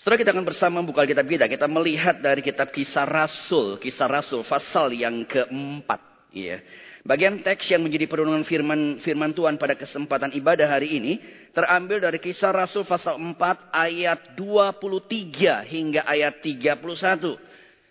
Setelah kita akan bersama buka kitab kita, kita melihat dari kitab kisah Rasul, kisah Rasul pasal yang keempat. Ya. Bagian teks yang menjadi perundungan firman, firman Tuhan pada kesempatan ibadah hari ini, terambil dari kisah Rasul pasal 4 ayat 23 hingga ayat 31.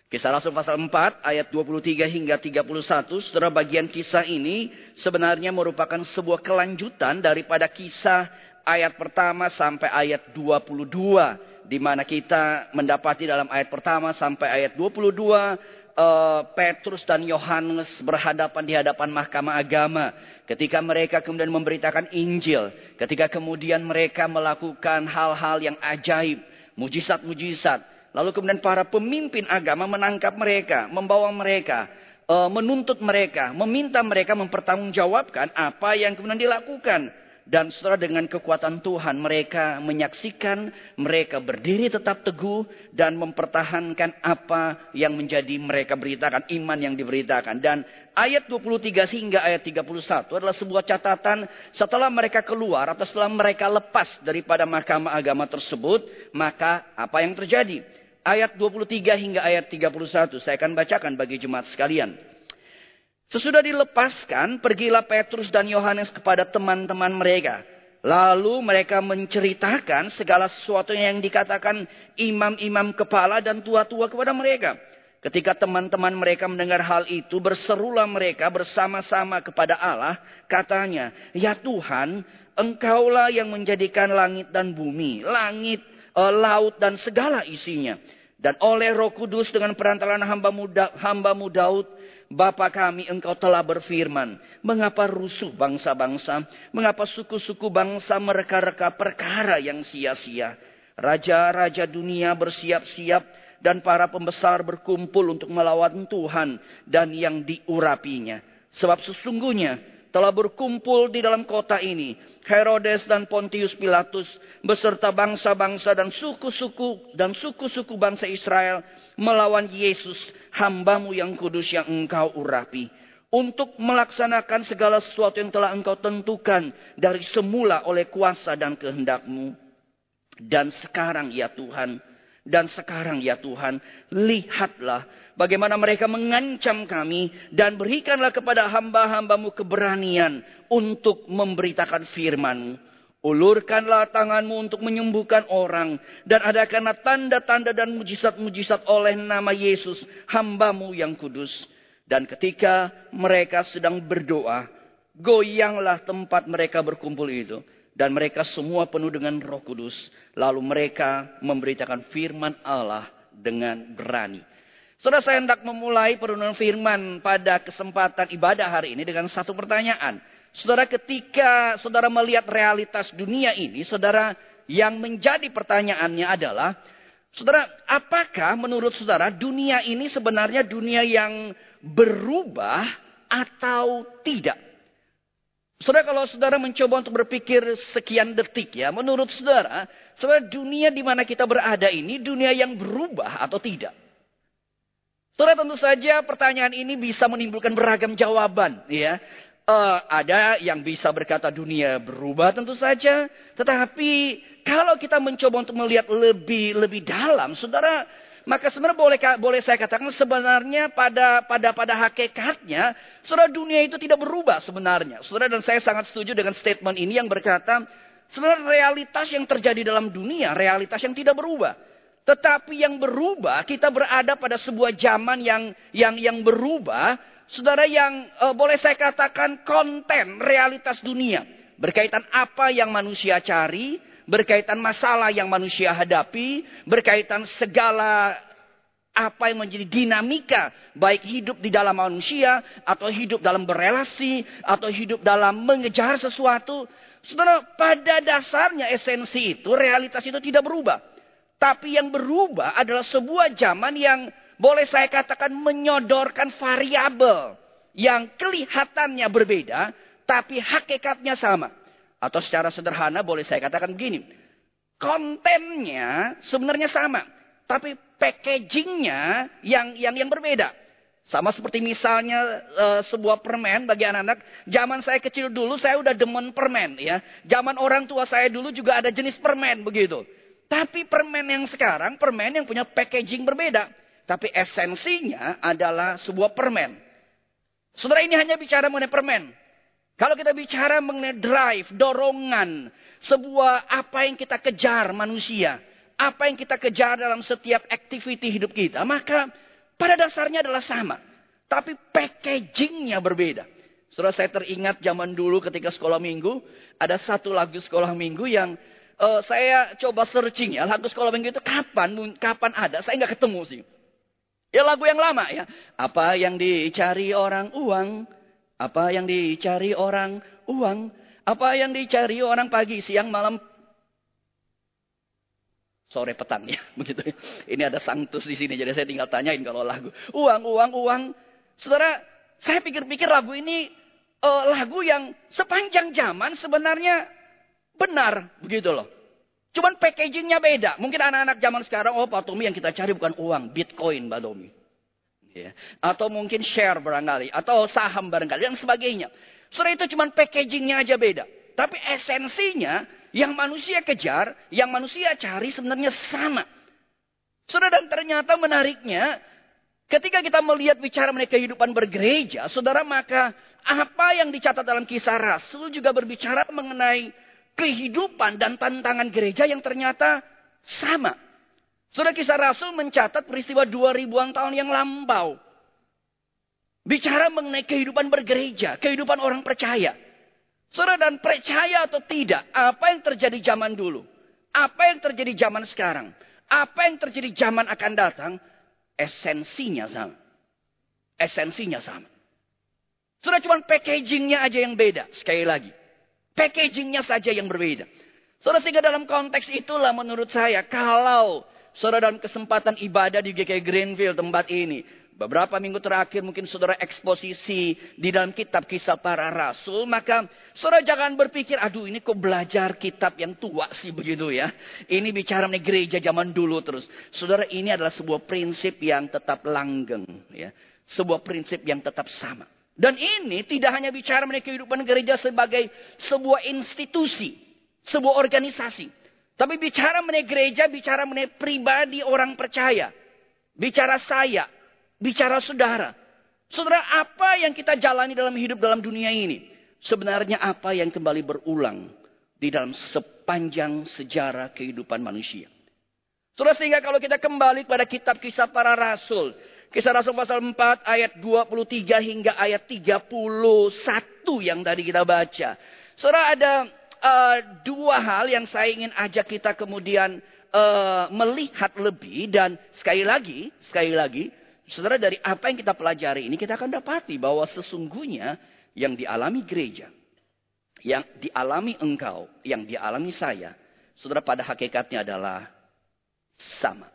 Kisah Rasul pasal 4 ayat 23 hingga 31, setelah bagian kisah ini sebenarnya merupakan sebuah kelanjutan daripada kisah ayat pertama sampai ayat 22 di mana kita mendapati dalam ayat pertama sampai ayat 22 uh, eh, Petrus dan Yohanes berhadapan di hadapan mahkamah agama. Ketika mereka kemudian memberitakan Injil ketika kemudian mereka melakukan hal-hal yang ajaib mujizat-mujizat lalu kemudian para pemimpin agama menangkap mereka membawa mereka uh, menuntut mereka meminta mereka mempertanggungjawabkan apa yang kemudian dilakukan dan setelah dengan kekuatan Tuhan mereka menyaksikan, mereka berdiri tetap teguh dan mempertahankan apa yang menjadi mereka beritakan, iman yang diberitakan. Dan ayat 23 hingga ayat 31 adalah sebuah catatan setelah mereka keluar atau setelah mereka lepas daripada mahkamah agama tersebut, maka apa yang terjadi? Ayat 23 hingga ayat 31 saya akan bacakan bagi jemaat sekalian. Sesudah dilepaskan, pergilah Petrus dan Yohanes kepada teman-teman mereka. Lalu mereka menceritakan segala sesuatu yang dikatakan imam-imam kepala dan tua-tua kepada mereka. Ketika teman-teman mereka mendengar hal itu, berserulah mereka bersama-sama kepada Allah. Katanya, Ya Tuhan, engkaulah yang menjadikan langit dan bumi, langit, eh, laut dan segala isinya. Dan oleh roh kudus dengan perantaraan hambamu, hambamu Daud, Bapa kami engkau telah berfirman. Mengapa rusuh bangsa-bangsa? Mengapa suku-suku bangsa mereka-reka perkara yang sia-sia? Raja-raja dunia bersiap-siap dan para pembesar berkumpul untuk melawan Tuhan dan yang diurapinya. Sebab sesungguhnya telah berkumpul di dalam kota ini Herodes dan Pontius Pilatus beserta bangsa-bangsa dan suku-suku dan suku-suku bangsa Israel melawan Yesus hambamu yang kudus yang engkau urapi. Untuk melaksanakan segala sesuatu yang telah engkau tentukan dari semula oleh kuasa dan kehendakmu. Dan sekarang ya Tuhan, dan sekarang ya Tuhan, lihatlah bagaimana mereka mengancam kami dan berikanlah kepada hamba-hambamu keberanian untuk memberitakan firman Ulurkanlah tanganmu untuk menyembuhkan orang. Dan adakanlah tanda-tanda dan mujizat-mujizat oleh nama Yesus, hambamu yang kudus. Dan ketika mereka sedang berdoa, goyanglah tempat mereka berkumpul itu. Dan mereka semua penuh dengan roh kudus. Lalu mereka memberitakan firman Allah dengan berani. Saudara saya hendak memulai perundungan firman pada kesempatan ibadah hari ini dengan satu pertanyaan. Saudara ketika saudara melihat realitas dunia ini, saudara yang menjadi pertanyaannya adalah, saudara apakah menurut saudara dunia ini sebenarnya dunia yang berubah atau tidak? Saudara kalau saudara mencoba untuk berpikir sekian detik ya, menurut saudara, saudara dunia di mana kita berada ini dunia yang berubah atau tidak? Saudara tentu saja pertanyaan ini bisa menimbulkan beragam jawaban ya. Uh, ada yang bisa berkata dunia berubah tentu saja. Tetapi kalau kita mencoba untuk melihat lebih lebih dalam, saudara, maka sebenarnya boleh boleh saya katakan sebenarnya pada pada pada hakikatnya, saudara dunia itu tidak berubah sebenarnya. Saudara dan saya sangat setuju dengan statement ini yang berkata sebenarnya realitas yang terjadi dalam dunia, realitas yang tidak berubah. Tetapi yang berubah, kita berada pada sebuah zaman yang yang yang berubah saudara yang uh, boleh saya katakan konten realitas dunia. Berkaitan apa yang manusia cari, berkaitan masalah yang manusia hadapi, berkaitan segala apa yang menjadi dinamika baik hidup di dalam manusia atau hidup dalam berelasi atau hidup dalam mengejar sesuatu. Saudara, pada dasarnya esensi itu, realitas itu tidak berubah. Tapi yang berubah adalah sebuah zaman yang boleh saya katakan menyodorkan variabel yang kelihatannya berbeda, tapi hakikatnya sama. Atau secara sederhana boleh saya katakan begini. Kontennya sebenarnya sama, tapi packagingnya yang yang yang berbeda. Sama seperti misalnya uh, sebuah permen bagi anak-anak. Zaman saya kecil dulu saya udah demen permen ya. Zaman orang tua saya dulu juga ada jenis permen begitu. Tapi permen yang sekarang, permen yang punya packaging berbeda. Tapi esensinya adalah sebuah permen. Saudara ini hanya bicara mengenai permen. Kalau kita bicara mengenai drive, dorongan, sebuah apa yang kita kejar manusia, apa yang kita kejar dalam setiap aktiviti hidup kita, maka pada dasarnya adalah sama. Tapi packagingnya berbeda. Saudara saya teringat zaman dulu ketika sekolah minggu, ada satu lagu sekolah minggu yang uh, saya coba searching ya, lagu sekolah minggu itu kapan kapan ada, saya nggak ketemu sih. Ya lagu yang lama ya. Apa yang dicari orang uang. Apa yang dicari orang uang. Apa yang dicari orang pagi, siang, malam. Sore petang ya. Begitu ya. Ini ada sangtus di sini. Jadi saya tinggal tanyain kalau lagu. Uang, uang, uang. Saudara, saya pikir-pikir lagu ini uh, lagu yang sepanjang zaman sebenarnya benar. Begitu loh. Cuman packagingnya beda. Mungkin anak-anak zaman sekarang, oh Pak Tommy yang kita cari bukan uang, bitcoin Pak Tommy. Ya. Atau mungkin share barangkali, atau saham barangkali, dan sebagainya. Sudah itu cuma packagingnya aja beda. Tapi esensinya, yang manusia kejar, yang manusia cari sebenarnya sama. Saudara dan ternyata menariknya, ketika kita melihat bicara mengenai kehidupan bergereja, saudara maka apa yang dicatat dalam kisah Rasul juga berbicara mengenai kehidupan dan tantangan gereja yang ternyata sama. Sudah kisah Rasul mencatat peristiwa 2000-an tahun yang lampau. Bicara mengenai kehidupan bergereja, kehidupan orang percaya. Saudara dan percaya atau tidak, apa yang terjadi zaman dulu? Apa yang terjadi zaman sekarang? Apa yang terjadi zaman akan datang? Esensinya sama. Esensinya sama. Sudah cuma packagingnya aja yang beda. Sekali lagi. Packagingnya saja yang berbeda. Saudara sehingga dalam konteks itulah menurut saya kalau saudara dalam kesempatan ibadah di GK Greenfield tempat ini. Beberapa minggu terakhir mungkin saudara eksposisi di dalam kitab kisah para rasul. Maka saudara jangan berpikir aduh ini kok belajar kitab yang tua sih begitu ya. Ini bicara mengenai gereja zaman dulu terus. Saudara ini adalah sebuah prinsip yang tetap langgeng. ya, Sebuah prinsip yang tetap sama. Dan ini tidak hanya bicara mengenai kehidupan gereja sebagai sebuah institusi, sebuah organisasi. Tapi bicara mengenai gereja, bicara mengenai pribadi orang percaya. Bicara saya, bicara saudara. Saudara, apa yang kita jalani dalam hidup dalam dunia ini? Sebenarnya apa yang kembali berulang di dalam sepanjang sejarah kehidupan manusia. Saudara, sehingga kalau kita kembali pada kitab kisah para rasul. Kisah Rasul pasal 4 ayat 23 hingga ayat 31 yang tadi kita baca. Saudara ada uh, dua hal yang saya ingin ajak kita kemudian uh, melihat lebih dan sekali lagi, sekali lagi, saudara dari apa yang kita pelajari ini kita akan dapati bahwa sesungguhnya yang dialami gereja, yang dialami engkau, yang dialami saya, saudara pada hakikatnya adalah sama.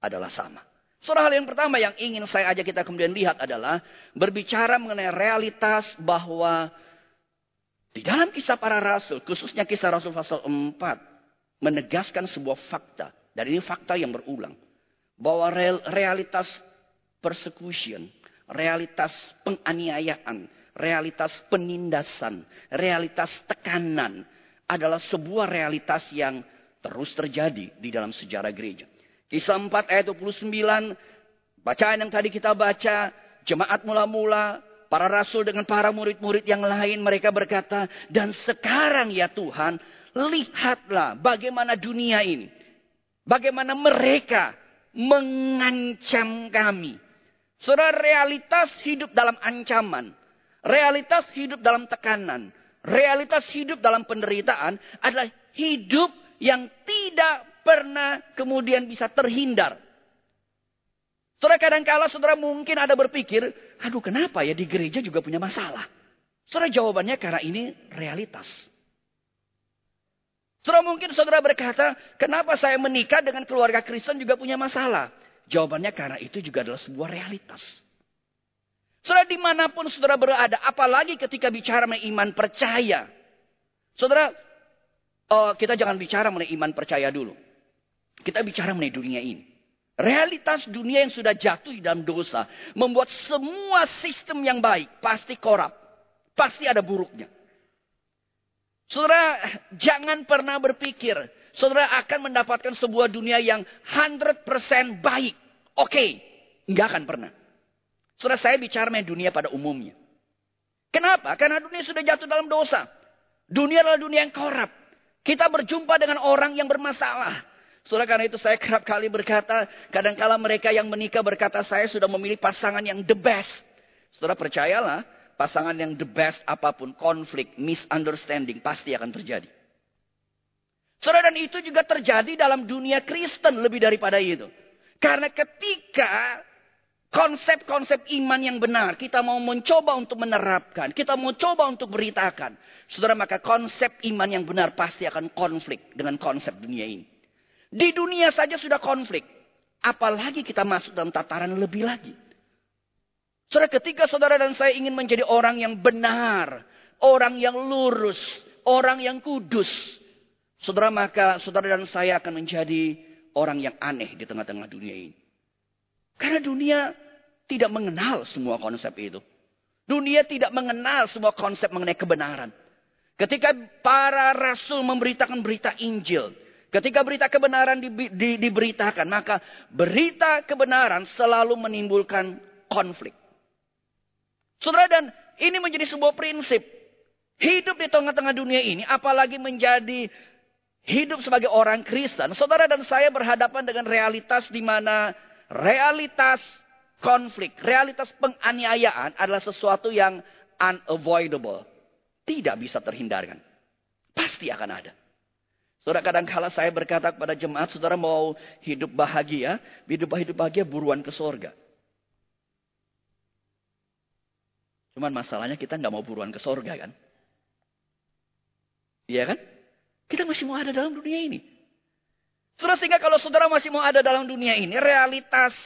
Adalah sama. Saudara hal yang pertama yang ingin saya ajak kita kemudian lihat adalah berbicara mengenai realitas bahwa di dalam kisah para rasul, khususnya kisah Rasul pasal 4, menegaskan sebuah fakta. Dan ini fakta yang berulang. Bahwa realitas persecution, realitas penganiayaan, realitas penindasan, realitas tekanan adalah sebuah realitas yang terus terjadi di dalam sejarah gereja. Kisah 4 ayat 29. Bacaan yang tadi kita baca. Jemaat mula-mula. Para rasul dengan para murid-murid yang lain. Mereka berkata. Dan sekarang ya Tuhan. Lihatlah bagaimana dunia ini. Bagaimana mereka mengancam kami. Saudara realitas hidup dalam ancaman. Realitas hidup dalam tekanan. Realitas hidup dalam penderitaan adalah hidup yang tidak pernah kemudian bisa terhindar. Saudara kadang-kala saudara mungkin ada berpikir, aduh kenapa ya di gereja juga punya masalah. Saudara jawabannya karena ini realitas. Saudara mungkin saudara berkata, kenapa saya menikah dengan keluarga Kristen juga punya masalah. Jawabannya karena itu juga adalah sebuah realitas. Saudara di mana pun saudara berada, apalagi ketika bicara mengenai iman percaya. Saudara, oh, kita jangan bicara mengenai iman percaya dulu. Kita bicara mengenai dunia ini. Realitas dunia yang sudah jatuh di dalam dosa. Membuat semua sistem yang baik pasti korup. Pasti ada buruknya. Saudara, jangan pernah berpikir saudara akan mendapatkan sebuah dunia yang 100% baik. Oke, okay. nggak akan pernah. Saudara saya bicara mengenai dunia pada umumnya. Kenapa? Karena dunia sudah jatuh dalam dosa. Dunia adalah dunia yang korup. Kita berjumpa dengan orang yang bermasalah. Saudara karena itu saya kerap kali berkata, kadangkala mereka yang menikah berkata saya sudah memilih pasangan yang the best. Saudara percayalah, pasangan yang the best apa pun, konflik, misunderstanding pasti akan terjadi. Saudara dan itu juga terjadi dalam dunia Kristen lebih daripada itu. Karena ketika konsep-konsep iman yang benar. Kita mau mencoba untuk menerapkan. Kita mau coba untuk beritakan. Saudara, maka konsep iman yang benar pasti akan konflik dengan konsep dunia ini. Di dunia saja sudah konflik. Apalagi kita masuk dalam tataran lebih lagi. Saudara, ketika saudara dan saya ingin menjadi orang yang benar. Orang yang lurus. Orang yang kudus. Saudara, maka saudara dan saya akan menjadi orang yang aneh di tengah-tengah dunia ini. Karena dunia tidak mengenal semua konsep itu. Dunia tidak mengenal semua konsep mengenai kebenaran. Ketika para rasul memberitakan berita Injil. Ketika berita kebenaran di, di, diberitakan. Maka berita kebenaran selalu menimbulkan konflik. Saudara dan ini menjadi sebuah prinsip. Hidup di tengah-tengah dunia ini. Apalagi menjadi hidup sebagai orang Kristen. Saudara dan saya berhadapan dengan realitas di mana realitas konflik, realitas penganiayaan adalah sesuatu yang unavoidable. Tidak bisa terhindarkan. Pasti akan ada. Saudara kadang kala saya berkata kepada jemaat, saudara mau hidup bahagia, hidup hidup bahagia buruan ke sorga. Cuman masalahnya kita nggak mau buruan ke sorga kan? Iya kan? Kita masih mau ada dalam dunia ini. Saudara sehingga kalau saudara masih mau ada dalam dunia ini, realitas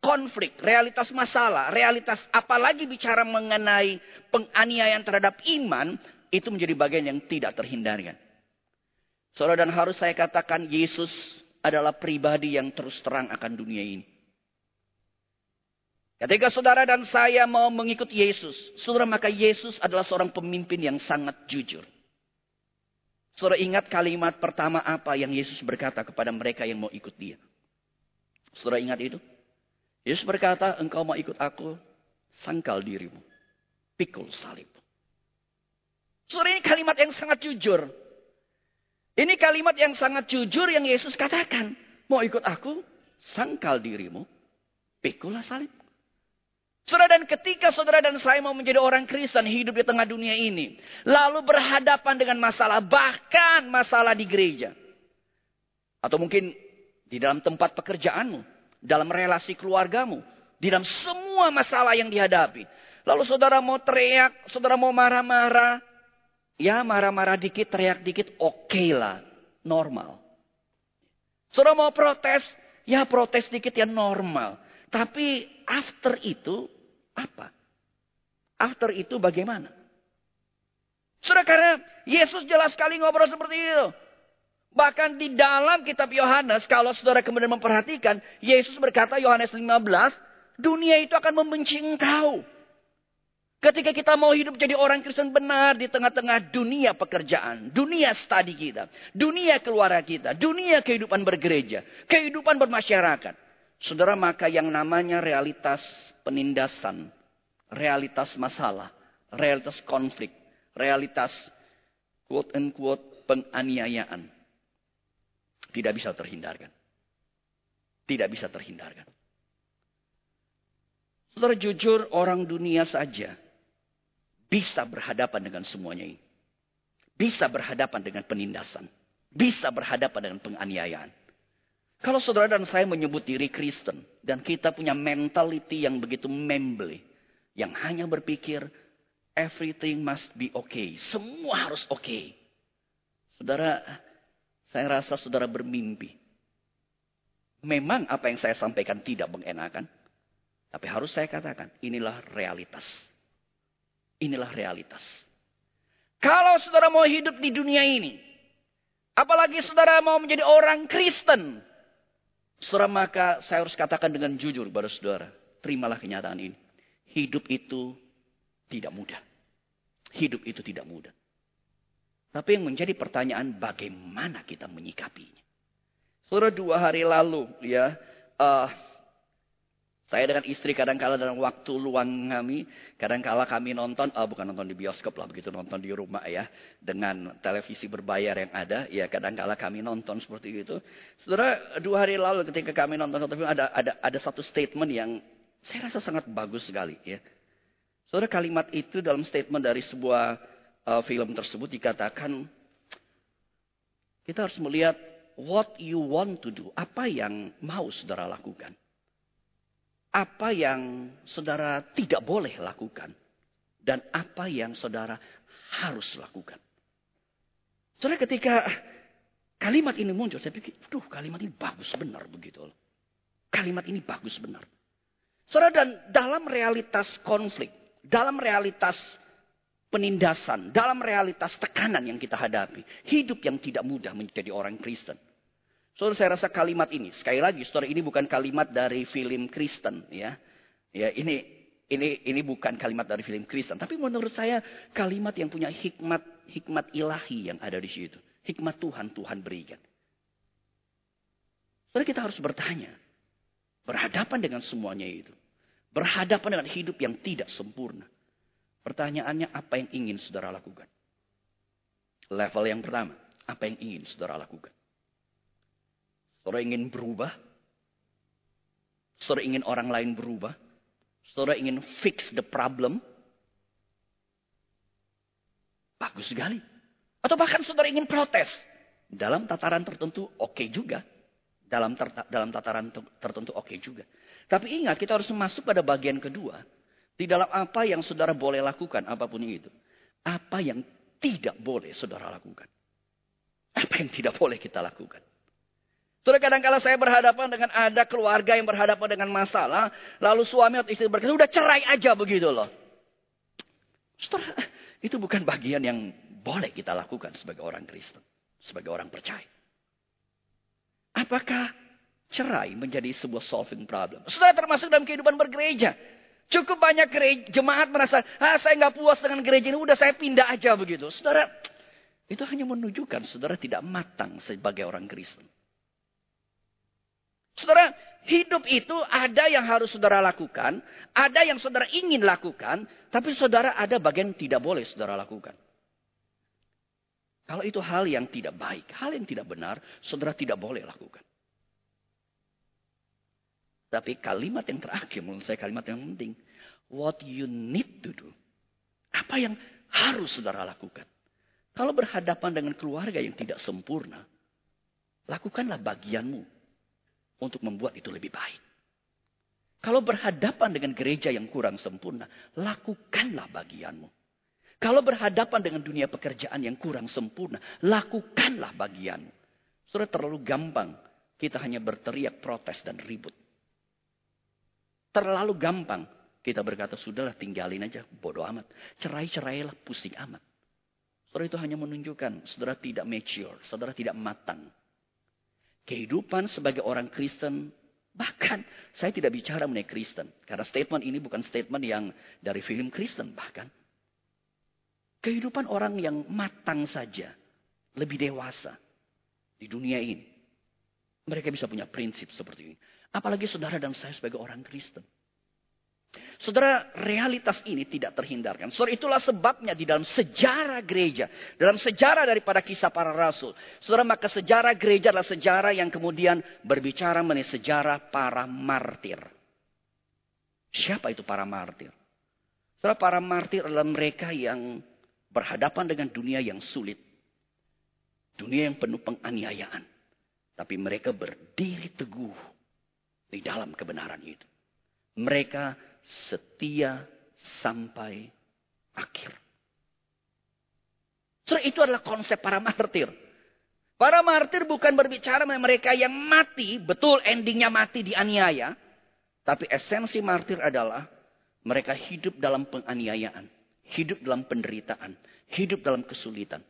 konflik, realitas masalah, realitas apalagi bicara mengenai penganiayaan terhadap iman, itu menjadi bagian yang tidak terhindarkan. Saudara dan harus saya katakan Yesus adalah pribadi yang terus terang akan dunia ini. Ketika saudara dan saya mau mengikut Yesus, saudara maka Yesus adalah seorang pemimpin yang sangat jujur. Saudara ingat kalimat pertama apa yang Yesus berkata kepada mereka yang mau ikut dia. Saudara ingat itu? Yesus berkata, engkau mau ikut aku, sangkal dirimu. Pikul salib. Saudara ini kalimat yang sangat jujur. Ini kalimat yang sangat jujur yang Yesus katakan. Mau ikut aku, sangkal dirimu, pikullah salib. Saudara dan ketika saudara dan saya mau menjadi orang Kristen hidup di tengah dunia ini. Lalu berhadapan dengan masalah bahkan masalah di gereja. Atau mungkin di dalam tempat pekerjaanmu. Dalam relasi keluargamu. Di dalam semua masalah yang dihadapi. Lalu saudara mau teriak, saudara mau marah-marah. Ya marah-marah dikit, teriak dikit, oke okay lah. Normal. Saudara mau protes, ya protes dikit ya normal. Tapi after itu apa? After itu bagaimana? Sudah karena Yesus jelas sekali ngobrol seperti itu. Bahkan di dalam kitab Yohanes, kalau saudara kemudian memperhatikan, Yesus berkata Yohanes 15, dunia itu akan membenci engkau. Ketika kita mau hidup jadi orang Kristen benar di tengah-tengah dunia pekerjaan, dunia studi kita, dunia keluarga kita, dunia kehidupan bergereja, kehidupan bermasyarakat. Saudara, maka yang namanya realitas penindasan, realitas masalah, realitas konflik, realitas quote unquote penganiayaan tidak bisa terhindarkan. Tidak bisa terhindarkan. Saudara jujur orang dunia saja bisa berhadapan dengan semuanya ini. Bisa berhadapan dengan penindasan. Bisa berhadapan dengan penganiayaan. Kalau saudara dan saya menyebut diri Kristen dan kita punya mentality yang begitu membeli, yang hanya berpikir everything must be okay, semua harus oke. Okay. Saudara, saya rasa saudara bermimpi. Memang apa yang saya sampaikan tidak mengenakan, tapi harus saya katakan, inilah realitas. Inilah realitas. Kalau saudara mau hidup di dunia ini, apalagi saudara mau menjadi orang Kristen, Saudara maka saya harus katakan dengan jujur kepada saudara. Terimalah kenyataan ini. Hidup itu tidak mudah. Hidup itu tidak mudah. Tapi yang menjadi pertanyaan bagaimana kita menyikapinya. Saudara dua hari lalu ya. Uh, saya dengan istri kadang-kala dalam waktu luang kami, kadang-kala kami nonton, oh bukan nonton di bioskop lah, begitu nonton di rumah ya, dengan televisi berbayar yang ada, ya kadang-kala kami nonton seperti itu. Saudara, dua hari lalu ketika kami nonton satu film, ada, ada, ada satu statement yang saya rasa sangat bagus sekali ya. Saudara, kalimat itu dalam statement dari sebuah uh, film tersebut dikatakan, kita harus melihat what you want to do, apa yang mau saudara lakukan apa yang saudara tidak boleh lakukan dan apa yang saudara harus lakukan. Saudara ketika kalimat ini muncul, saya pikir, duh kalimat ini bagus benar begitu. Kalimat ini bagus benar. Saudara dan dalam realitas konflik, dalam realitas penindasan, dalam realitas tekanan yang kita hadapi, hidup yang tidak mudah menjadi orang Kristen. Saudara saya rasa kalimat ini, sekali lagi saudara ini bukan kalimat dari film Kristen ya. Ya, ini ini ini bukan kalimat dari film Kristen, tapi menurut saya kalimat yang punya hikmat hikmat ilahi yang ada di situ. Hikmat Tuhan Tuhan berikan. Saudara kita harus bertanya, berhadapan dengan semuanya itu. Berhadapan dengan hidup yang tidak sempurna. Pertanyaannya apa yang ingin saudara lakukan? Level yang pertama, apa yang ingin saudara lakukan? Saudara ingin berubah? Saudara ingin orang lain berubah? Saudara ingin fix the problem? Bagus sekali. Atau bahkan saudara ingin protes. Dalam tataran tertentu oke okay juga. Dalam, ter, dalam tataran tertentu oke okay juga. Tapi ingat kita harus masuk pada bagian kedua. Di dalam apa yang saudara boleh lakukan apa pun itu. Apa yang tidak boleh saudara lakukan. Apa yang tidak boleh kita lakukan. Saudara kadang-kala saya berhadapan dengan ada keluarga yang berhadapan dengan masalah. Lalu suami atau istri berkata, udah cerai aja begitu loh. Saudara, itu bukan bagian yang boleh kita lakukan sebagai orang Kristen. Sebagai orang percaya. Apakah cerai menjadi sebuah solving problem? Saudara termasuk dalam kehidupan bergereja. Cukup banyak gereja, jemaat merasa, ah saya nggak puas dengan gereja ini, udah saya pindah aja begitu. Saudara, itu hanya menunjukkan saudara tidak matang sebagai orang Kristen. Saudara, hidup itu ada yang harus saudara lakukan, ada yang saudara ingin lakukan, tapi saudara ada bagian tidak boleh saudara lakukan. Kalau itu hal yang tidak baik, hal yang tidak benar, saudara tidak boleh lakukan. Tapi kalimat yang terakhir menurut saya kalimat yang penting. What you need to do. Apa yang harus saudara lakukan. Kalau berhadapan dengan keluarga yang tidak sempurna. Lakukanlah bagianmu untuk membuat itu lebih baik. Kalau berhadapan dengan gereja yang kurang sempurna, lakukanlah bagianmu. Kalau berhadapan dengan dunia pekerjaan yang kurang sempurna, lakukanlah bagianmu. Sudah terlalu gampang kita hanya berteriak protes dan ribut. Terlalu gampang kita berkata, sudahlah tinggalin aja, bodoh amat. Cerai-cerailah, pusing amat. Saudara itu hanya menunjukkan saudara tidak mature, saudara tidak matang kehidupan sebagai orang Kristen. Bahkan saya tidak bicara mengenai Kristen. Karena statement ini bukan statement yang dari film Kristen bahkan. Kehidupan orang yang matang saja. Lebih dewasa. Di dunia ini. Mereka bisa punya prinsip seperti ini. Apalagi saudara dan saya sebagai orang Kristen. Saudara, realitas ini tidak terhindarkan. Saudara, itulah sebabnya di dalam sejarah gereja. Dalam sejarah daripada kisah para rasul. Saudara, maka sejarah gereja adalah sejarah yang kemudian berbicara mengenai sejarah para martir. Siapa itu para martir? Saudara, para martir adalah mereka yang berhadapan dengan dunia yang sulit. Dunia yang penuh penganiayaan. Tapi mereka berdiri teguh di dalam kebenaran itu. Mereka setia sampai akhir. So, itu adalah konsep para martir. Para martir bukan berbicara mereka yang mati, betul endingnya mati dianiaya. Tapi esensi martir adalah mereka hidup dalam penganiayaan. Hidup dalam penderitaan. Hidup dalam kesulitan.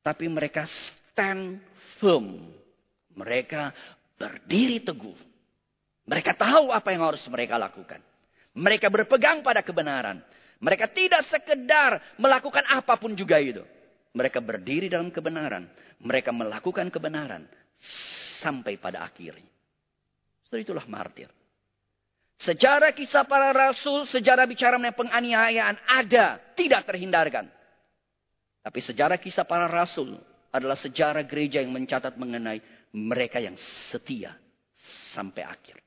Tapi mereka stand firm. Mereka berdiri teguh. Mereka tahu apa yang harus mereka lakukan. Mereka berpegang pada kebenaran. Mereka tidak sekedar melakukan apa pun juga itu. Mereka berdiri dalam kebenaran. Mereka melakukan kebenaran. Sampai pada akhirnya. Setelah itulah martir. Sejarah kisah para rasul, sejarah bicara mengenai penganiayaan ada, tidak terhindarkan. Tapi sejarah kisah para rasul adalah sejarah gereja yang mencatat mengenai mereka yang setia sampai akhir.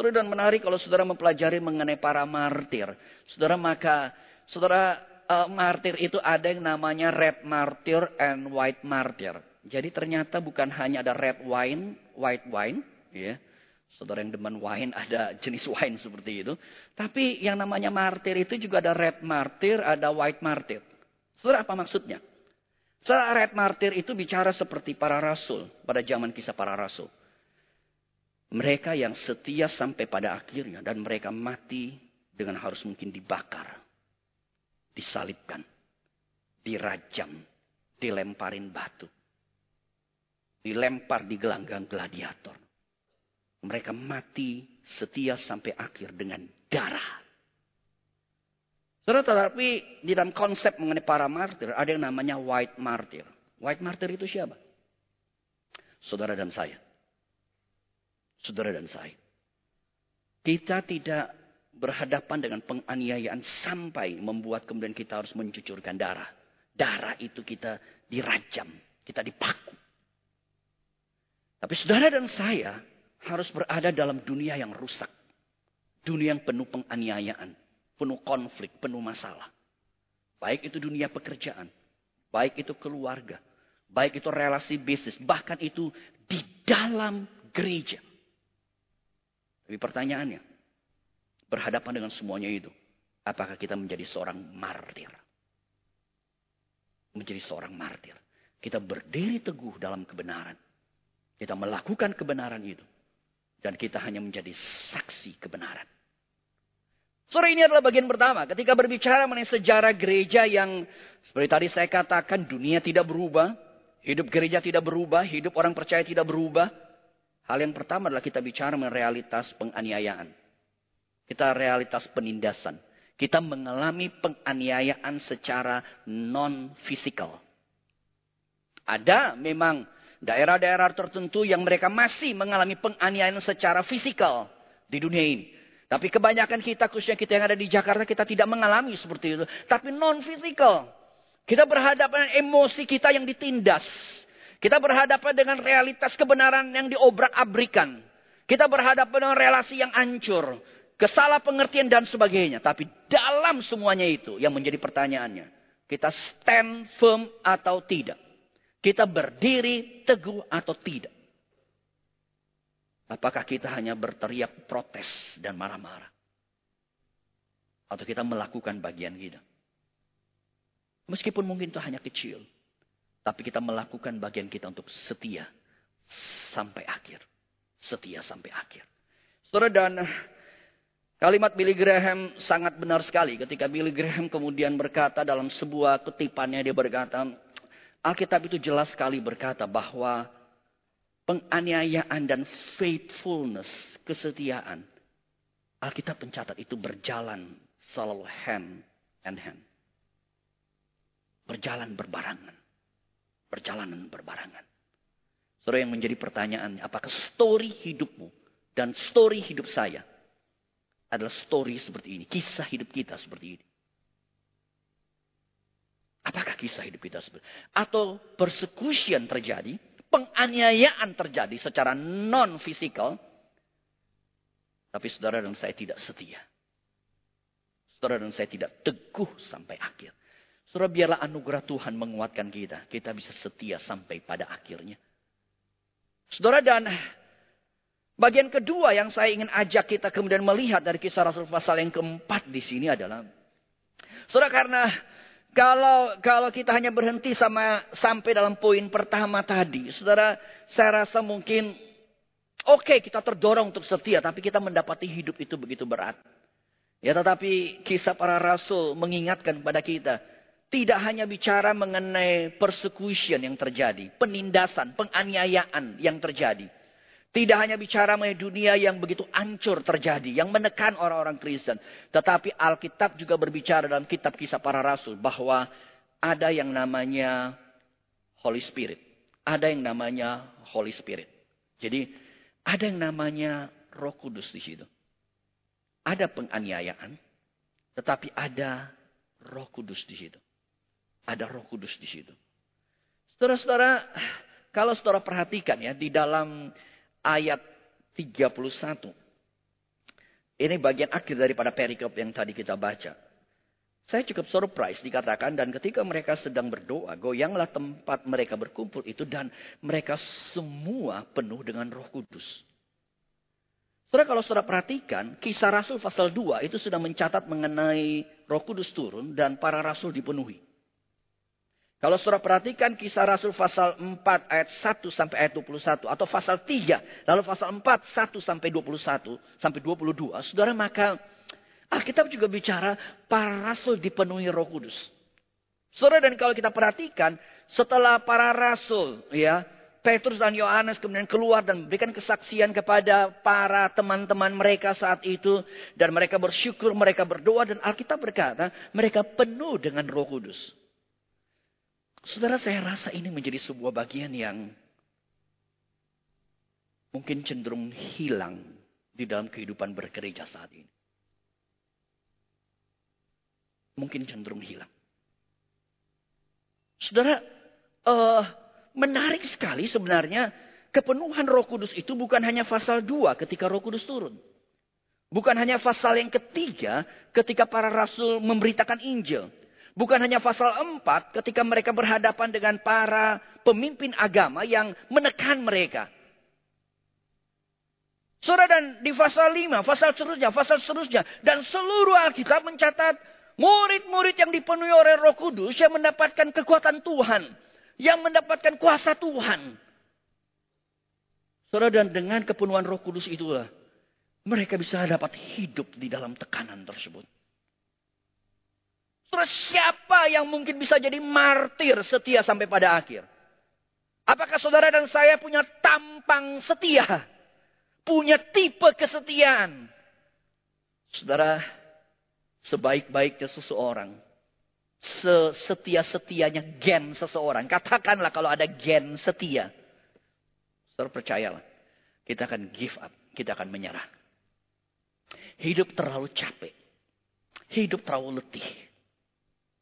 Saudara dan menarik kalau saudara mempelajari mengenai para martir. Saudara maka, saudara uh, martir itu ada yang namanya red martyr and white martyr. Jadi ternyata bukan hanya ada red wine, white wine, ya. Saudara yang demen wine ada jenis wine seperti itu. Tapi yang namanya martir itu juga ada red martir, ada white martir. Saudara apa maksudnya? Saudara red martir itu bicara seperti para rasul pada zaman kisah para rasul. Mereka yang setia sampai pada akhirnya dan mereka mati dengan harus mungkin dibakar, disalibkan, dirajam, dilemparin batu, dilempar di gelanggang gladiator. Mereka mati setia sampai akhir dengan darah. Saudara, tetapi di dalam konsep mengenai para martir ada yang namanya white martyr. White martyr itu siapa? Saudara dan saya. Saudara dan saya. Kita tidak berhadapan dengan penganiayaan sampai membuat kemudian kita harus mencucurkan darah. Darah itu kita dirajam, kita dipaku. Tapi saudara dan saya harus berada dalam dunia yang rusak. Dunia yang penuh penganiayaan, penuh konflik, penuh masalah. Baik itu dunia pekerjaan, baik itu keluarga, baik itu relasi bisnis, bahkan itu di dalam gereja. Tapi pertanyaannya, berhadapan dengan semuanya itu, apakah kita menjadi seorang martir? Menjadi seorang martir. Kita berdiri teguh dalam kebenaran. Kita melakukan kebenaran itu. Dan kita hanya menjadi saksi kebenaran. Sore ini adalah bagian pertama. Ketika berbicara mengenai sejarah gereja yang seperti tadi saya katakan dunia tidak berubah. Hidup gereja tidak berubah. Hidup orang percaya tidak berubah. Hal yang pertama adalah kita bicara mengenai realitas penganiayaan. Kita realitas penindasan. Kita mengalami penganiayaan secara non-fisikal. Ada memang daerah-daerah tertentu yang mereka masih mengalami penganiayaan secara fisikal di dunia ini. Tapi kebanyakan kita, khususnya kita yang ada di Jakarta, kita tidak mengalami seperti itu. Tapi non-fisikal. Kita berhadapan dengan emosi kita yang ditindas. Kita berhadapan dengan realitas kebenaran yang diobrak-abrikan. Kita berhadapan dengan relasi yang hancur. Kesalah pengertian dan sebagainya. Tapi dalam semuanya itu yang menjadi pertanyaannya. Kita stand firm atau tidak. Kita berdiri teguh atau tidak? Apakah kita hanya berteriak protes dan marah-marah? Atau kita melakukan bagian kita? Meskipun mungkin itu hanya kecil. Tapi kita melakukan bagian kita untuk setia sampai akhir. Setia sampai akhir. Saudara dan kalimat Billy Graham sangat benar sekali. Ketika Billy Graham kemudian berkata dalam sebuah kutipannya dia berkata, Alkitab itu jelas sekali berkata bahwa penganiayaan dan faithfulness, kesetiaan, Alkitab pencatat itu berjalan selalu hand and hand. Berjalan berbarangan. Perjalanan berbarangan. Saudara yang menjadi pertanyaan, apakah story hidupmu dan story hidup saya adalah story seperti ini, kisah hidup kita seperti ini. Apakah kisah hidup kita seperti Atau persekusian terjadi, penganiayaan terjadi secara non-fisikal, tapi saudara dan saya tidak setia. Saudara dan saya tidak teguh sampai akhir. Saudara biarlah anugerah Tuhan menguatkan kita. Kita bisa setia sampai pada akhirnya. Saudara dan bagian kedua yang saya ingin ajak kita kemudian melihat dari kisah Rasul pasal yang keempat di sini adalah. Saudara karena kalau kalau kita hanya berhenti sama sampai dalam poin pertama tadi, saudara, saya rasa mungkin oke okay, kita terdorong untuk setia, tapi kita mendapati hidup itu begitu berat. Ya, tetapi kisah para rasul mengingatkan kepada kita, tidak hanya bicara mengenai persecution yang terjadi, penindasan, penganiayaan yang terjadi. Tidak hanya bicara mengenai dunia yang begitu ancur terjadi, yang menekan orang-orang Kristen. Tetapi Alkitab juga berbicara dalam kitab kisah para rasul bahwa ada yang namanya Holy Spirit. Ada yang namanya Holy Spirit. Jadi ada yang namanya Roh Kudus di situ. Ada penganiayaan, tetapi ada Roh Kudus di situ. Ada Roh Kudus di situ. Saudara-saudara, kalau saudara perhatikan ya di dalam ayat 31. Ini bagian akhir daripada perikop yang tadi kita baca. Saya cukup surprise dikatakan dan ketika mereka sedang berdoa, goyanglah tempat mereka berkumpul itu dan mereka semua penuh dengan roh kudus. Saudara kalau saudara perhatikan, kisah Rasul pasal 2 itu sudah mencatat mengenai roh kudus turun dan para rasul dipenuhi. Kalau saudara perhatikan kisah Rasul pasal 4 ayat 1 sampai ayat 21 atau pasal 3 lalu pasal 4 1 sampai 21 sampai 22 saudara maka Alkitab juga bicara para rasul dipenuhi Roh Kudus. Saudara dan kalau kita perhatikan setelah para rasul ya Petrus dan Yohanes kemudian keluar dan memberikan kesaksian kepada para teman-teman mereka saat itu dan mereka bersyukur, mereka berdoa dan Alkitab berkata mereka penuh dengan Roh Kudus. Saudara saya rasa ini menjadi sebuah bagian yang mungkin cenderung hilang di dalam kehidupan bergereja saat ini. Mungkin cenderung hilang. Saudara, uh, menarik sekali sebenarnya kepenuhan roh kudus itu bukan hanya pasal 2 ketika roh kudus turun. Bukan hanya pasal yang ketiga ketika para rasul memberitakan Injil. Bukan hanya pasal 4 ketika mereka berhadapan dengan para pemimpin agama yang menekan mereka. Saudara dan di pasal 5, pasal seterusnya, pasal seterusnya. Dan seluruh Alkitab mencatat murid-murid yang dipenuhi oleh roh kudus yang mendapatkan kekuatan Tuhan. Yang mendapatkan kuasa Tuhan. Saudara dan dengan kepenuhan roh kudus itulah. Mereka bisa dapat hidup di dalam tekanan tersebut. Terus siapa yang mungkin bisa jadi martir setia sampai pada akhir? Apakah saudara dan saya punya tampang setia? Punya tipe kesetiaan? Saudara, sebaik-baiknya seseorang, sesetia-setianya gen seseorang. Katakanlah kalau ada gen setia. Saudara percayalah, kita akan give up, kita akan menyerah. Hidup terlalu capek. Hidup terlalu letih.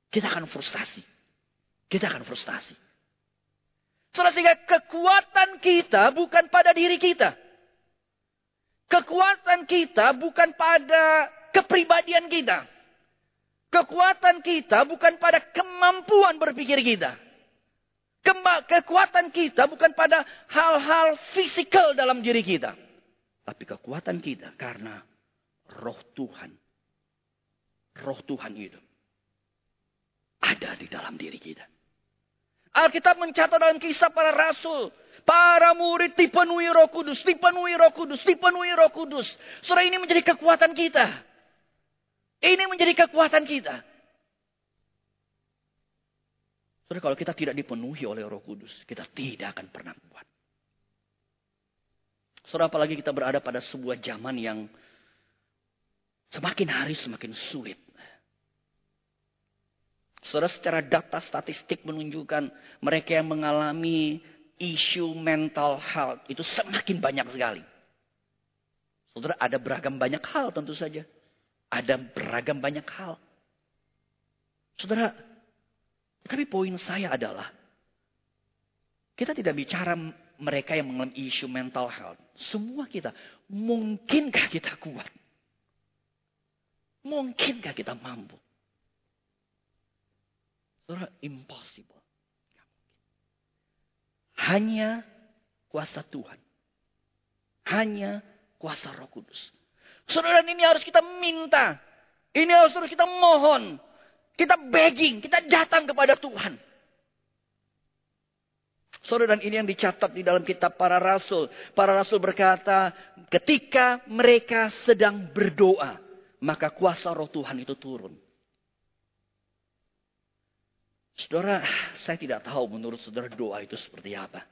Kita akan frustasi. Kita akan frustasi. Saudara sehingga kekuatan kita bukan pada diri kita. Kekuatan kita bukan pada kepribadian kita. Kekuatan kita bukan pada kemampuan berpikir kita. Kekuatan kita bukan pada hal-hal fisikal dalam diri kita. Tapi kekuatan kita karena roh Tuhan. Roh Tuhan itu ada di dalam diri kita. Alkitab mencatat dalam kisah para rasul. Para murid dipenuhi roh kudus, dipenuhi roh kudus, dipenuhi roh kudus. Saudara ini menjadi kekuatan kita. Ini menjadi kekuatan kita. Saudara kalau kita tidak dipenuhi oleh roh kudus, kita tidak akan pernah kuat. Saudara apalagi kita berada pada sebuah zaman yang semakin hari semakin sulit. Saudara secara data statistik menunjukkan mereka yang mengalami isu mental health itu semakin banyak sekali. Saudara ada beragam banyak hal tentu saja. Ada beragam banyak hal. Saudara, tapi poin saya adalah kita tidak bicara mereka yang mengalami isu mental health. Semua kita, mungkinkah kita kuat? Mungkinkah kita mampu? Saudara, impossible. Hanya kuasa Tuhan. Hanya kuasa roh kudus. Saudara, ini harus kita minta. Ini harus kita mohon. Kita begging, kita datang kepada Tuhan. Saudara, dan ini yang dicatat di dalam kitab para rasul. Para rasul berkata, ketika mereka sedang berdoa, maka kuasa roh Tuhan itu turun. Saudara, saya tidak tahu menurut saudara doa itu seperti apa.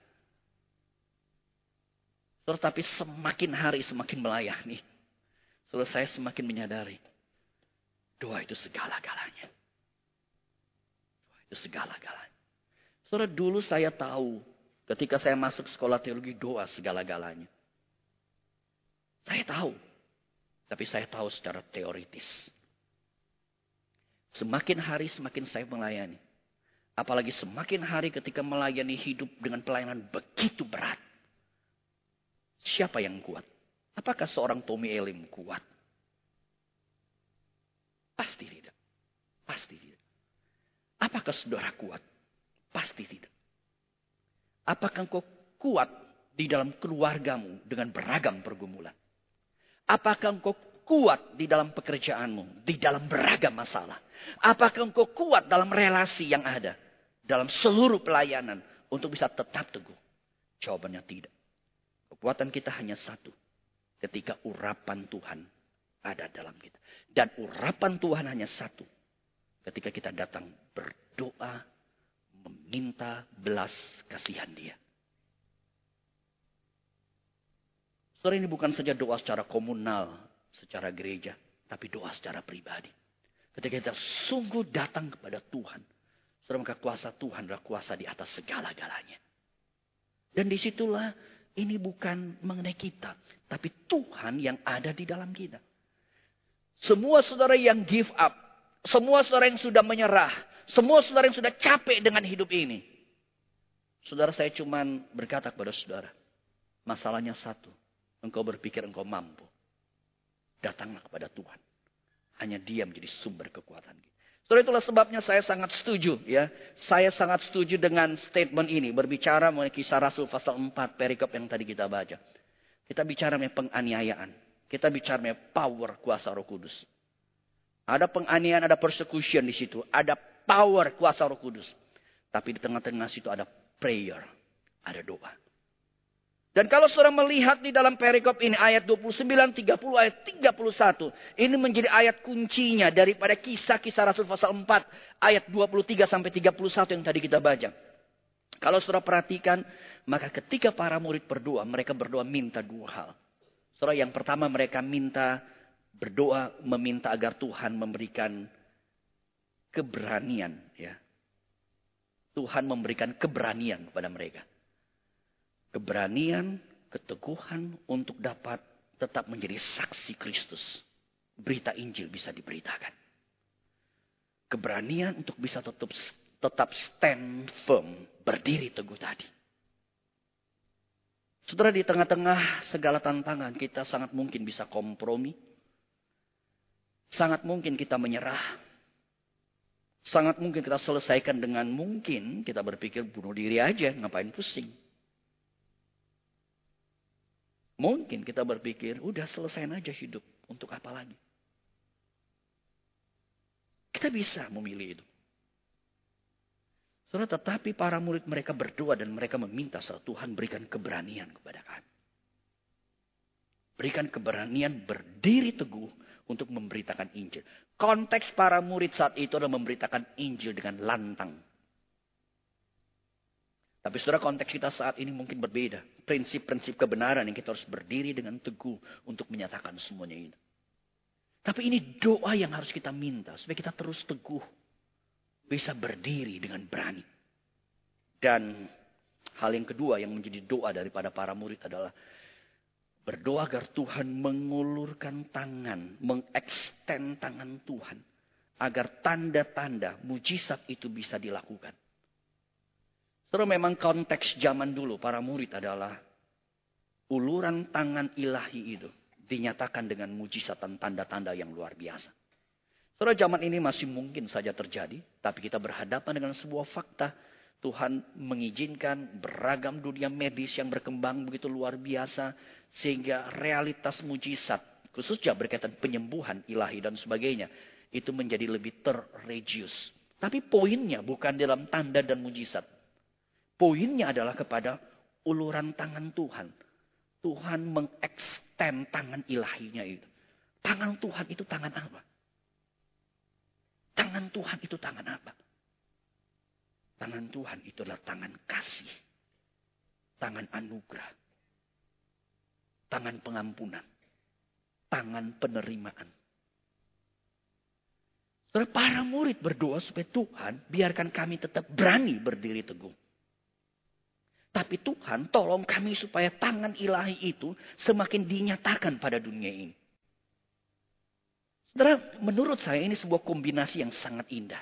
Saudara, tapi semakin hari semakin melayani. Saudara, saya semakin menyadari. Doa itu segala-galanya. Segala-galanya. Saudara, dulu saya tahu ketika saya masuk sekolah teologi doa segala-galanya. Saya tahu. Tapi saya tahu secara teoritis. Semakin hari semakin saya melayani. Apalagi semakin hari ketika melayani hidup dengan pelayanan begitu berat. Siapa yang kuat? Apakah seorang Tommy Elim kuat? Pasti tidak. Pasti tidak. Apakah saudara kuat? Pasti tidak. Apakah engkau kuat di dalam keluargamu dengan beragam pergumulan? Apakah engkau kuat di dalam pekerjaanmu, di dalam beragam masalah? Apakah engkau kuat dalam relasi yang ada, dalam seluruh pelayanan untuk bisa tetap teguh? Jawabannya tidak. Kekuatan kita hanya satu. Ketika urapan Tuhan ada dalam kita. Dan urapan Tuhan hanya satu. Ketika kita datang berdoa, meminta belas kasihan dia. Saudara ini bukan saja doa secara komunal, secara gereja. Tapi doa secara pribadi. Ketika kita sungguh datang kepada Tuhan. Saudara maka kuasa Tuhan adalah kuasa di atas segala-galanya. Dan di situlah ini bukan mengenai kita. Tapi Tuhan yang ada di dalam kita. Semua saudara yang give up. Semua saudara yang sudah menyerah. Semua saudara yang sudah capek dengan hidup ini. Saudara saya cuma berkata kepada saudara. Masalahnya satu. Engkau berpikir engkau mampu. Datanglah kepada Tuhan. Hanya dia menjadi sumber kekuatan kita. Setelah itulah sebabnya saya sangat setuju ya. Saya sangat setuju dengan statement ini. Berbicara mengenai kisah Rasul pasal 4 perikop yang tadi kita baca. Kita bicara mengenai penganiayaan. Kita bicara mengenai power kuasa roh kudus. Ada penganiayaan, ada persecution di situ. Ada power kuasa roh kudus. Tapi di tengah-tengah situ ada prayer. Ada doa. Dan kalau saudara melihat di dalam perikop ini ayat 29, 30, ayat 31. Ini menjadi ayat kuncinya daripada kisah-kisah Rasul pasal 4. Ayat 23 sampai 31 yang tadi kita baca. Kalau saudara perhatikan, maka ketika para murid berdoa, mereka berdoa minta dua hal. Saudara yang pertama mereka minta berdoa meminta agar Tuhan memberikan keberanian. ya Tuhan memberikan keberanian kepada mereka keberanian, keteguhan untuk dapat tetap menjadi saksi Kristus. Berita Injil bisa diberitakan. Keberanian untuk bisa tetap tetap stand firm, berdiri teguh tadi. Saudara di tengah-tengah segala tantangan kita sangat mungkin bisa kompromi. Sangat mungkin kita menyerah. Sangat mungkin kita selesaikan dengan mungkin kita berpikir bunuh diri aja, ngapain pusing. Mungkin kita berpikir, udah selesai aja hidup. Untuk apa lagi? Kita bisa memilih itu. Saudara, tetapi para murid mereka berdoa dan mereka meminta saat Tuhan berikan keberanian kepada kami. Berikan keberanian berdiri teguh untuk memberitakan Injil. Konteks para murid saat itu adalah memberitakan Injil dengan lantang. Tapi saudara konteks kita saat ini mungkin berbeda. Prinsip-prinsip kebenaran yang kita harus berdiri dengan teguh untuk menyatakan semuanya ini. Tapi ini doa yang harus kita minta supaya kita terus teguh. Bisa berdiri dengan berani. Dan hal yang kedua yang menjadi doa daripada para murid adalah berdoa agar Tuhan mengulurkan tangan, mengekstend tangan Tuhan agar tanda-tanda mujizat itu bisa dilakukan. Terus memang konteks zaman dulu para murid adalah uluran tangan ilahi itu dinyatakan dengan mujizat dan tanda-tanda yang luar biasa. Terus zaman ini masih mungkin saja terjadi, tapi kita berhadapan dengan sebuah fakta. Tuhan mengizinkan beragam dunia medis yang berkembang begitu luar biasa. Sehingga realitas mujizat, khususnya berkaitan penyembuhan ilahi dan sebagainya. Itu menjadi lebih terregius. Tapi poinnya bukan dalam tanda dan mujizat. Poinnya adalah kepada uluran tangan Tuhan. Tuhan mengekstend tangan ilahinya itu. Tangan Tuhan itu tangan apa? Tangan Tuhan itu tangan apa? Tangan Tuhan itu adalah tangan kasih. Tangan anugerah. Tangan pengampunan. Tangan penerimaan. Para murid berdoa supaya Tuhan biarkan kami tetap berani berdiri teguh. Tapi Tuhan tolong kami supaya tangan ilahi itu semakin dinyatakan pada dunia ini. Saudara, menurut saya ini sebuah kombinasi yang sangat indah.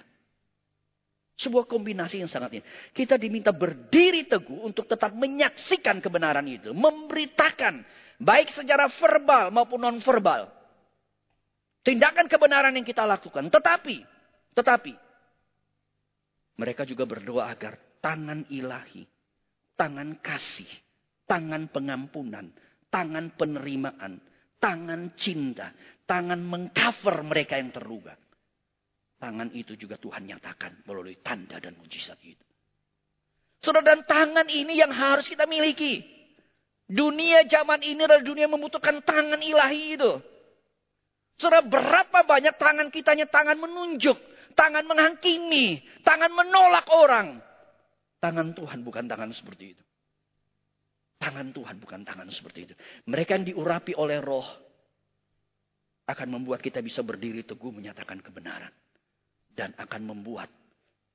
Sebuah kombinasi yang sangat indah. Kita diminta berdiri teguh untuk tetap menyaksikan kebenaran itu. Memberitakan. Baik secara verbal maupun non-verbal. Tindakan kebenaran yang kita lakukan. Tetapi, tetapi. Mereka juga berdoa agar tangan ilahi. Tangan kasih. Tangan pengampunan. Tangan penerimaan. Tangan cinta tangan mengcover mereka yang terluka. Tangan itu juga Tuhan nyatakan melalui tanda dan mujizat itu. Saudara, dan tangan ini yang harus kita miliki. Dunia zaman ini adalah dunia membutuhkan tangan ilahi itu. Saudara, berapa banyak tangan kitanya tangan menunjuk, tangan menghakimi, tangan menolak orang. Tangan Tuhan bukan tangan seperti itu. Tangan Tuhan bukan tangan seperti itu. Mereka yang diurapi oleh roh akan membuat kita bisa berdiri teguh menyatakan kebenaran. Dan akan membuat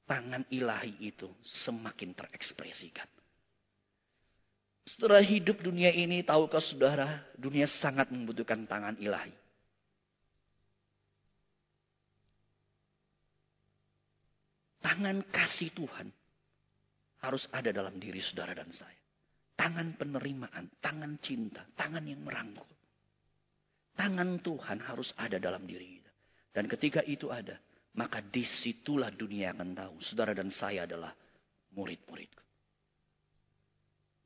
tangan ilahi itu semakin terekspresikan. Setelah hidup dunia ini, tahukah saudara, dunia sangat membutuhkan tangan ilahi. Tangan kasih Tuhan harus ada dalam diri saudara dan saya. Tangan penerimaan, tangan cinta, tangan yang merangkul. Tangan Tuhan harus ada dalam diri kita. Dan ketika itu ada, maka di situlah dunia akan tahu. Saudara dan saya adalah murid-muridku.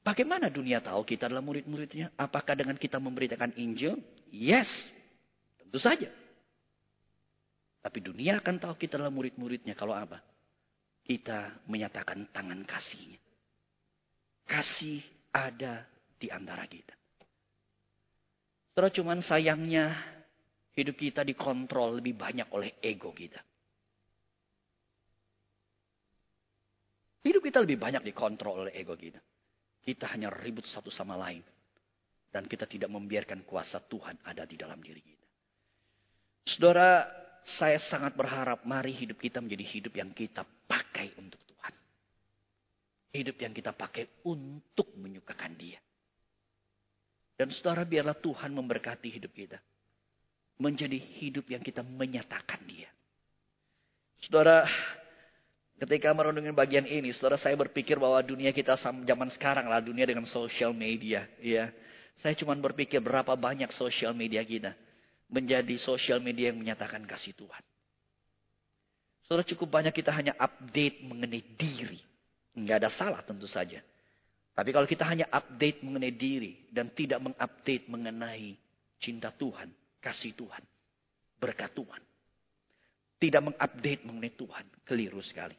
Bagaimana dunia tahu kita adalah murid-muridnya? Apakah dengan kita memberitakan Injil? Yes. Tentu saja. Tapi dunia akan tahu kita adalah murid-muridnya kalau apa? Kita menyatakan tangan kasihnya. Kasih ada di antara kita. Terus cuman sayangnya hidup kita dikontrol lebih banyak oleh ego kita. Hidup kita lebih banyak dikontrol oleh ego kita. Kita hanya ribut satu sama lain. Dan kita tidak membiarkan kuasa Tuhan ada di dalam diri kita. Saudara, saya sangat berharap mari hidup kita menjadi hidup yang kita pakai untuk Tuhan. Hidup yang kita pakai untuk menyukakan dia. Dan saudara biarlah Tuhan memberkati hidup kita. Menjadi hidup yang kita menyatakan dia. Saudara, ketika merenungin bagian ini, saudara saya berpikir bahwa dunia kita zaman sekarang lah, dunia dengan sosial media. ya. Saya cuma berpikir berapa banyak sosial media kita. Menjadi sosial media yang menyatakan kasih Tuhan. Saudara cukup banyak kita hanya update mengenai diri. Nggak ada salah tentu saja. Tapi kalau kita hanya update mengenai diri dan tidak mengupdate mengenai cinta Tuhan, kasih Tuhan, berkat Tuhan. Tidak mengupdate mengenai Tuhan, keliru sekali.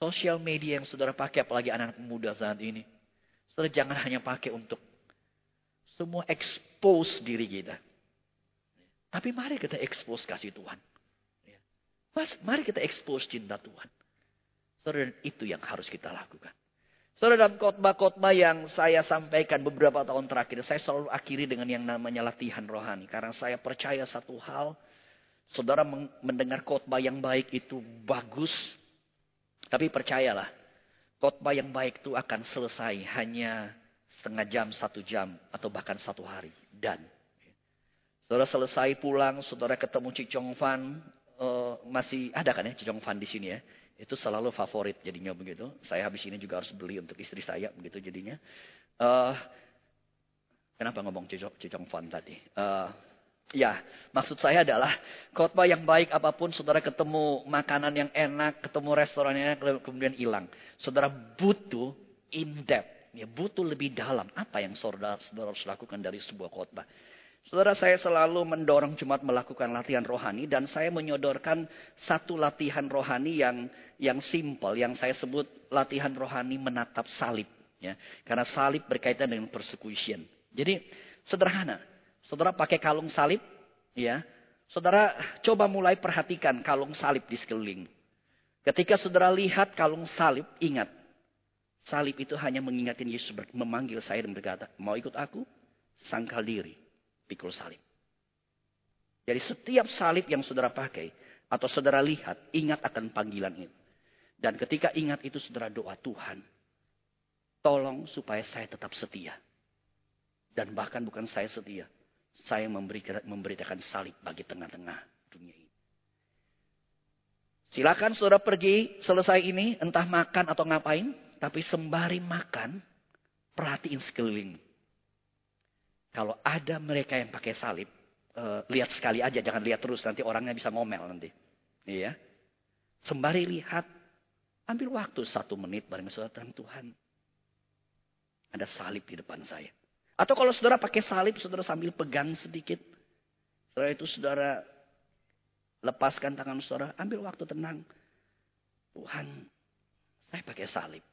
Sosial media yang saudara pakai, apalagi anak-anak muda saat ini. Saudara jangan hanya pakai untuk semua expose diri kita. Tapi mari kita expose kasih Tuhan. Mas, mari kita expose cinta Tuhan. Saudara, itu yang harus kita lakukan. Saudara dalam khotbah-khotbah yang saya sampaikan beberapa tahun terakhir, saya selalu akhiri dengan yang namanya latihan rohani. Karena saya percaya satu hal, saudara mendengar khotbah yang baik itu bagus. Tapi percayalah, khotbah yang baik itu akan selesai hanya setengah jam, satu jam, atau bahkan satu hari. Dan saudara selesai pulang, saudara ketemu Cicong Fan, uh, masih ada kan ya Cicong Fan di sini ya? Itu selalu favorit jadinya begitu. Saya habis ini juga harus beli untuk istri saya begitu jadinya. Uh, kenapa ngomong cicong, cicong fun tadi? Uh, ya, maksud saya adalah khotbah yang baik apa pun saudara ketemu makanan yang enak, ketemu restoran yang enak, kemudian hilang. Saudara butuh in depth, ya, butuh lebih dalam apa yang saudara, saudara harus lakukan dari sebuah khotbah. Saudara saya selalu mendorong jemaat melakukan latihan rohani dan saya menyodorkan satu latihan rohani yang yang simple yang saya sebut latihan rohani menatap salib ya. Karena salib berkaitan dengan persecution. Jadi sederhana. Saudara pakai kalung salib ya. Saudara coba mulai perhatikan kalung salib di sekeliling. Ketika saudara lihat kalung salib, ingat salib itu hanya mengingatkan Yesus memanggil saya dan berkata, "Mau ikut aku?" Sangkal diri pikul salib. Jadi setiap salib yang saudara pakai atau saudara lihat, ingat akan panggilan itu. Dan ketika ingat itu saudara doa Tuhan, tolong supaya saya tetap setia. Dan bahkan bukan saya setia, saya memberitakan salib bagi tengah-tengah dunia ini. Silakan saudara pergi selesai ini, entah makan atau ngapain, tapi sembari makan, perhatiin sekeliling. Kalau ada mereka yang pakai salib, uh, lihat sekali aja, jangan lihat terus, nanti orangnya bisa ngomel nanti. Iya. Sembari lihat, ambil waktu satu menit bareng saudara Tuhan. Ada salib di depan saya. Atau kalau saudara pakai salib, saudara sambil pegang sedikit. Setelah itu saudara lepaskan tangan saudara, ambil waktu tenang. Tuhan, saya pakai salib.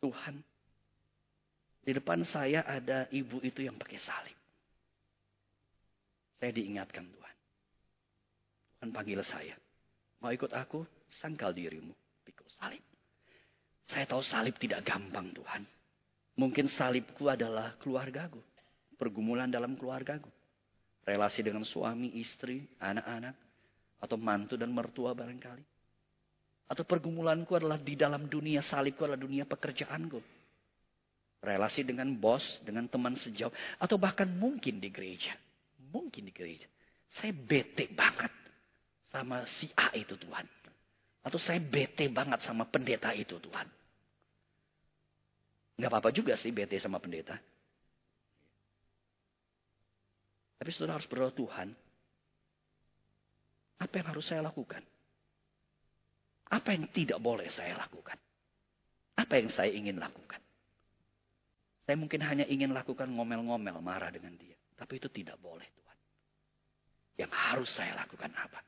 Tuhan, di depan saya ada ibu itu yang pakai salib. Saya diingatkan Tuhan. Tuhan panggil saya. Mau ikut aku? Sangkal dirimu. Pikul salib. Saya tahu salib tidak gampang Tuhan. Mungkin salibku adalah keluargaku. Pergumulan dalam keluargaku. Relasi dengan suami, istri, anak-anak. Atau mantu dan mertua barangkali. Atau pergumulanku adalah di dalam dunia salibku adalah dunia pekerjaanku. Relasi dengan bos, dengan teman sejauh. Atau bahkan mungkin di gereja. Mungkin di gereja. Saya bete banget sama si A itu Tuhan. Atau saya bete banget sama pendeta itu Tuhan. Nggak apa-apa juga sih bete sama pendeta. Tapi saudara harus berdoa Tuhan. Apa yang harus saya lakukan? Apa yang tidak boleh saya lakukan? Apa yang saya ingin lakukan? Saya mungkin hanya ingin lakukan ngomel-ngomel, marah dengan dia. Tapi itu tidak boleh Tuhan. Yang harus saya lakukan apa?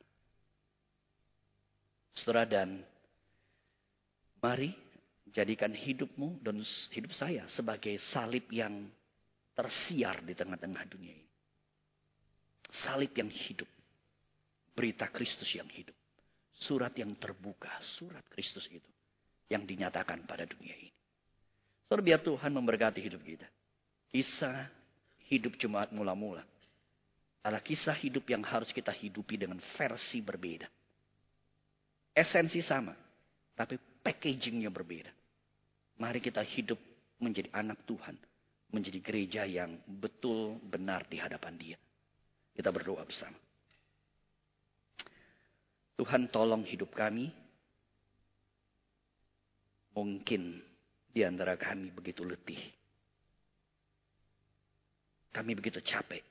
Saudara dan mari Jadikan hidupmu dan hidup saya sebagai salib yang tersiar di tengah-tengah dunia ini. Salib yang hidup. Berita Kristus yang hidup. Surat yang terbuka. Surat Kristus itu. Yang dinyatakan pada dunia ini. Saudara biar Tuhan memberkati hidup kita. Kisah hidup jemaat mula-mula. Adalah kisah hidup yang harus kita hidupi dengan versi berbeda. Esensi sama. Tapi packagingnya berbeda. Mari kita hidup menjadi anak Tuhan. Menjadi gereja yang betul benar di hadapan dia. Kita berdoa bersama. Tuhan tolong hidup kami. Mungkin di antara kami begitu letih. Kami begitu capek.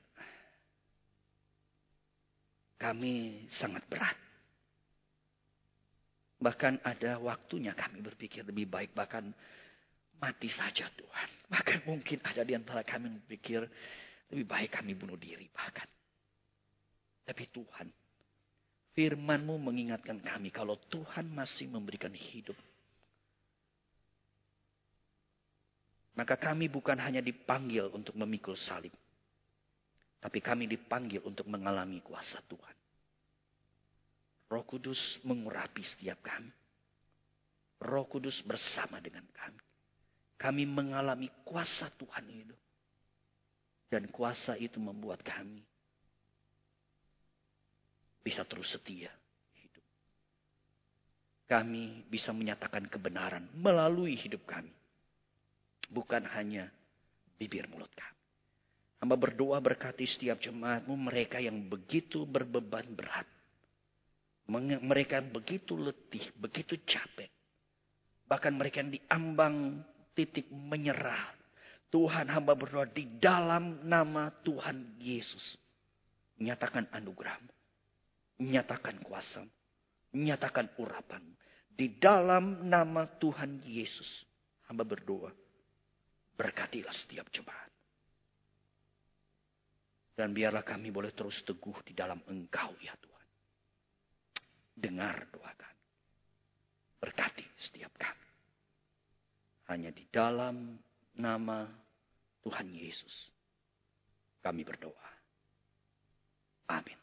Kami sangat berat. Bahkan ada waktunya kami berpikir lebih baik bahkan mati saja Tuhan. Bahkan mungkin ada di antara kami berpikir lebih baik kami bunuh diri bahkan. Tapi Tuhan, firmanmu mengingatkan kami kalau Tuhan masih memberikan hidup. Maka kami bukan hanya dipanggil untuk memikul salib. Tapi kami dipanggil untuk mengalami kuasa Tuhan. Roh Kudus mengurapi setiap kami. Roh Kudus bersama dengan kami. Kami mengalami kuasa Tuhan itu. Dan kuasa itu membuat kami bisa terus setia hidup. Kami bisa menyatakan kebenaran melalui hidup kami. Bukan hanya bibir mulut kami. Hamba berdoa berkati setiap jemaatmu mereka yang begitu berbeban berat. Mereka begitu letih, begitu capek. Bahkan mereka yang diambang titik menyerah. Tuhan hamba berdoa di dalam nama Tuhan Yesus. Nyatakan anugerahmu. Nyatakan kuasamu. Nyatakan urapanmu. Di dalam nama Tuhan Yesus. Hamba berdoa. Berkatilah setiap cobaan. Dan biarlah kami boleh terus teguh di dalam engkau ya Tuhan. Dengar doa kami. Berkati setiap kami. Hanya di dalam nama Tuhan Yesus kami berdoa. Amin.